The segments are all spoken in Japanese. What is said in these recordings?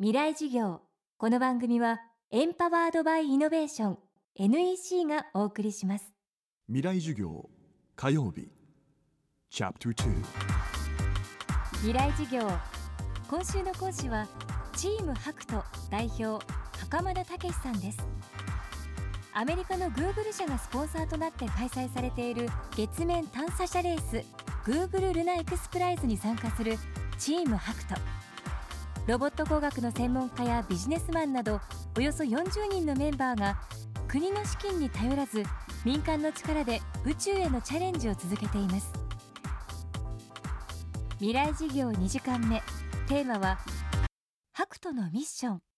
未来事業。この番組はエンパワードバイイノベーション NEC がお送りします。未来授業火曜日。チャプター未来事業。今週の講師はチームハクト代表袴田武さんです。アメリカの Google 社がスポンサーとなって開催されている月面探査車レース Google ルナエクスプライズに参加するチームハクトロボット工学の専門家やビジネスマンなどおよそ40人のメンバーが国の資金に頼らず民間の力で宇宙へのチャレンジを続けています。未来事業2時間目。テーマはハクトのミッション。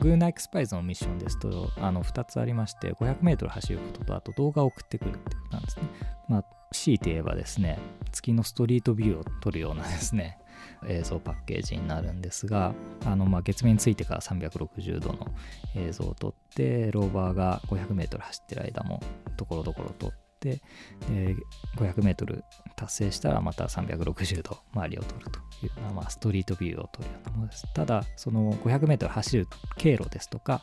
グーナイクスパイズのミッションですとあの2つありまして 500m 走ることとあと動画を送ってくるっていうことなんですね。まあ、強いて言えばですね月のストリートビューを撮るようなですね 映像パッケージになるんですがあのまあ月面についてから360度の映像を撮ってローバーが 500m 走ってる間もところどころ撮ってで 500m 達成したらまた360度周りを撮るというような、まあ、ストリートビューを撮るようなものですただその 500m 走る経路ですとか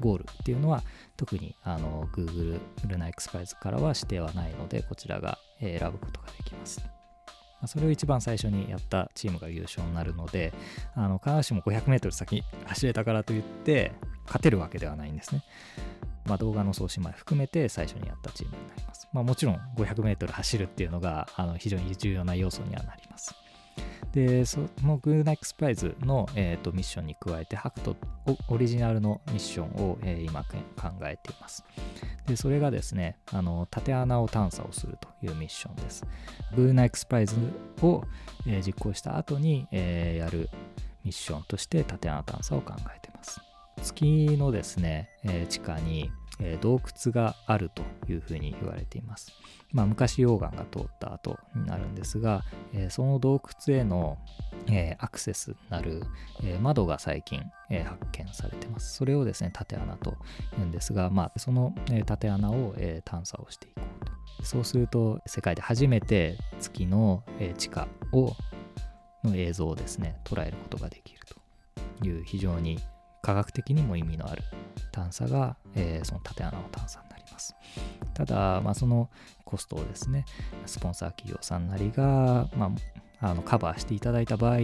ゴールっていうのは特にあの Google ルナエクスパイズからは指定はないのでこちらが選ぶことができますそれを一番最初にやったチームが優勝になるのであの必ずしも 500m 先走れたからといって勝てるわけではないんですねまあ、動画の送信まで含めて最初にやったチームになります。まあ、もちろん 500m 走るっていうのがあの非常に重要な要素にはなります。で、その g o o g l e x p r i z e の、えーと、ミッションに加えて、ハクトオリジナルのミッションを、えー、今考えています。で、それがですね、あの縦穴を探査をするというミッションです。g o o g l e x p r i z e を、えー、実行した後に、えー、やるミッションとして縦穴探査を考えています。月のですね、えー、地下に、えー、洞窟があるというふうに言われています。まあ、昔溶岩が通った後になるんですが、えー、その洞窟への、えアクセスなる、え窓が最近、え発見されてます。それをですね、縦穴と言うんですが、まあ、その、え縦穴を、え探査をしていこうと。そうすると、世界で初めて月の、え地下をの映像をですね、捉えることができるという非常に科学的にも意味のある探査が、えー、その縦穴の探査になります。ただ、まあ、そのコストをですね、スポンサー企業さんなりが、まあ、あのカバーしていただいた場合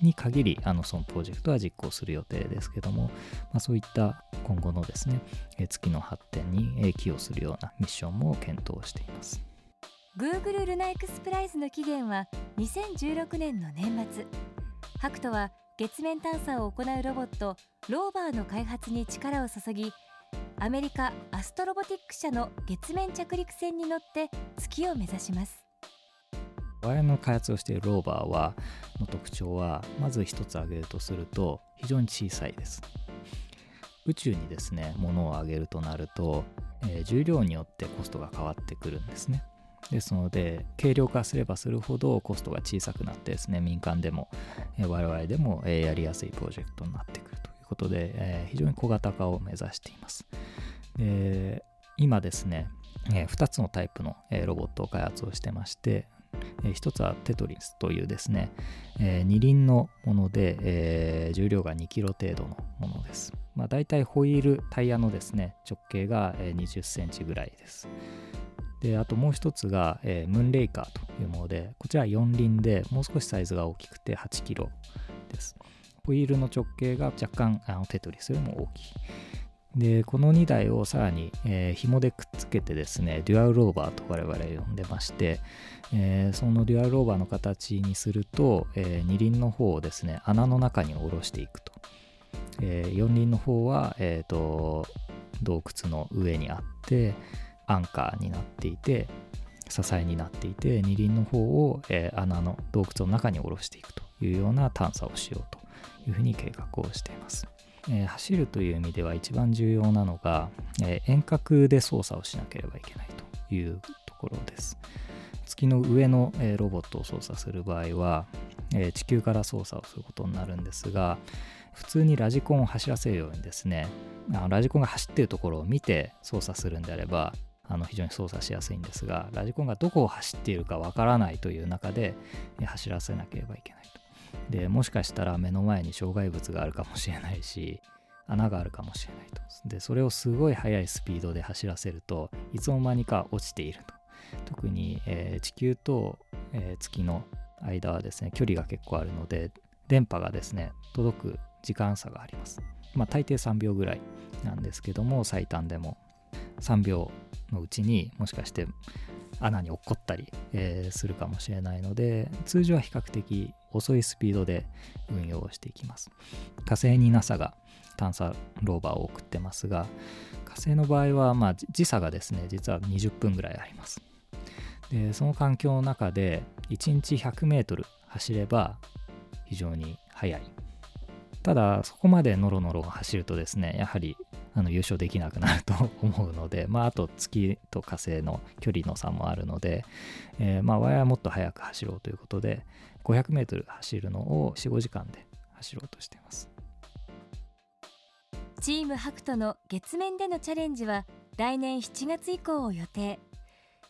に限り、あのそのプロジェクトは実行する予定ですけども、まあ、そういった今後のですね、月の発展に寄与するようなミッションも検討しています。Google ルナエクスプライズの期限は2016年の年末。ハクトは月面探査を行うロボットローバーの開発に力を注ぎアメリカアストロボティック社の月面着陸船に乗って月を目指します。我々の開発をしているローバーはの特徴はまず一つ挙げるとすると非常に小さいです。宇宙にですね物をあげるとなると、えー、重量によってコストが変わってくるんですね。ですので軽量化すればするほどコストが小さくなってですね民間でも、え我々でも、やりやすいプロジェクトになってくるということで、非常に小型化を目指していますで今ですね、え2つのタイプの、ロボットを開発をしてましてえー、一つはテトリスというですね、二輪のもので、重量が2キロ程度のものです。まあ、大体ホイールタイヤのですね直径が20センチぐらいです。であともう一つが、えー、ムーンレイカーというものでこちらは4輪でもう少しサイズが大きくて8キロです。ホイールの直径が若干あのテトリスよりも大きい。でこの2台をさらに、えー、紐でくっつけてですねデュアルローバーと我々呼んでまして、えー、そのデュアルローバーの形にすると、えー、2輪の方をですね穴の中に下ろしていくと、えー、4輪の方は、えーと洞窟の上にあってアンカーになっていて支えになっていて二輪の方を、えー、穴の洞窟の中に下ろしていくというような探査をしようというふうに計画をしています。えー、走るという意味では一番重要なのが、えー、遠隔で操作をしなければいけないというところです。月の上の、えー、ロボットを操作する場合は、え地球から操作をすることになるんですが普通にラジコンを走らせるようにですねラジコンが走っているところを見て操作するんであればあの非常に操作しやすいんですがラジコンがどこを走っているかわからないという中で走らせなければいけないと。でもしかしたら目の前に障害物があるかもしれないし穴があるかもしれないと。でそれをすごい速いスピードで走らせるといつの間にか落ちていると。特に、えー、地球と、えー、月の間はですね距離が結構あるので電波がですね届く時間差があります。まあ大抵3秒ぐらいなんですけども最短でも3秒のうちにもしかして穴に落っこったり、えー、するかもしれないので通常は比較的遅いスピードで運用していきます。火星に NASA が探査ローバーを送ってますが火星の場合はまあ時差がですね実は20分ぐらいあります。でその環境の中で1日 100m 走れば非常に速い。ただそこまでノロノロ走るとですねやはりあの優勝できなくなると 思うので、まあ、あと月と火星の距離の差もあるので、えー、まあ我々はもっと速く走ろうということで 500m 走るのを45時間で走ろうとしています。チームハクトの月面でのチャレンジは来年7月以降を予定。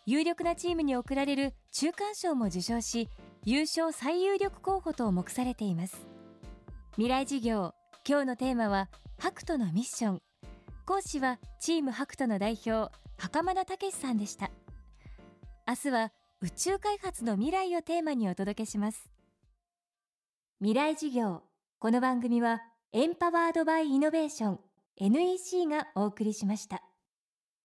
有力なチームに贈られる中間賞も受賞し優勝最有力候補と目されています。未来事業。今日のテーマはハクトのミッション。講師はチームハクトの代表袴田武さんでした。明日は宇宙開発の未来をテーマにお届けします。未来事業。この番組はエンパワードバイイノベーション NEC がお送りしました。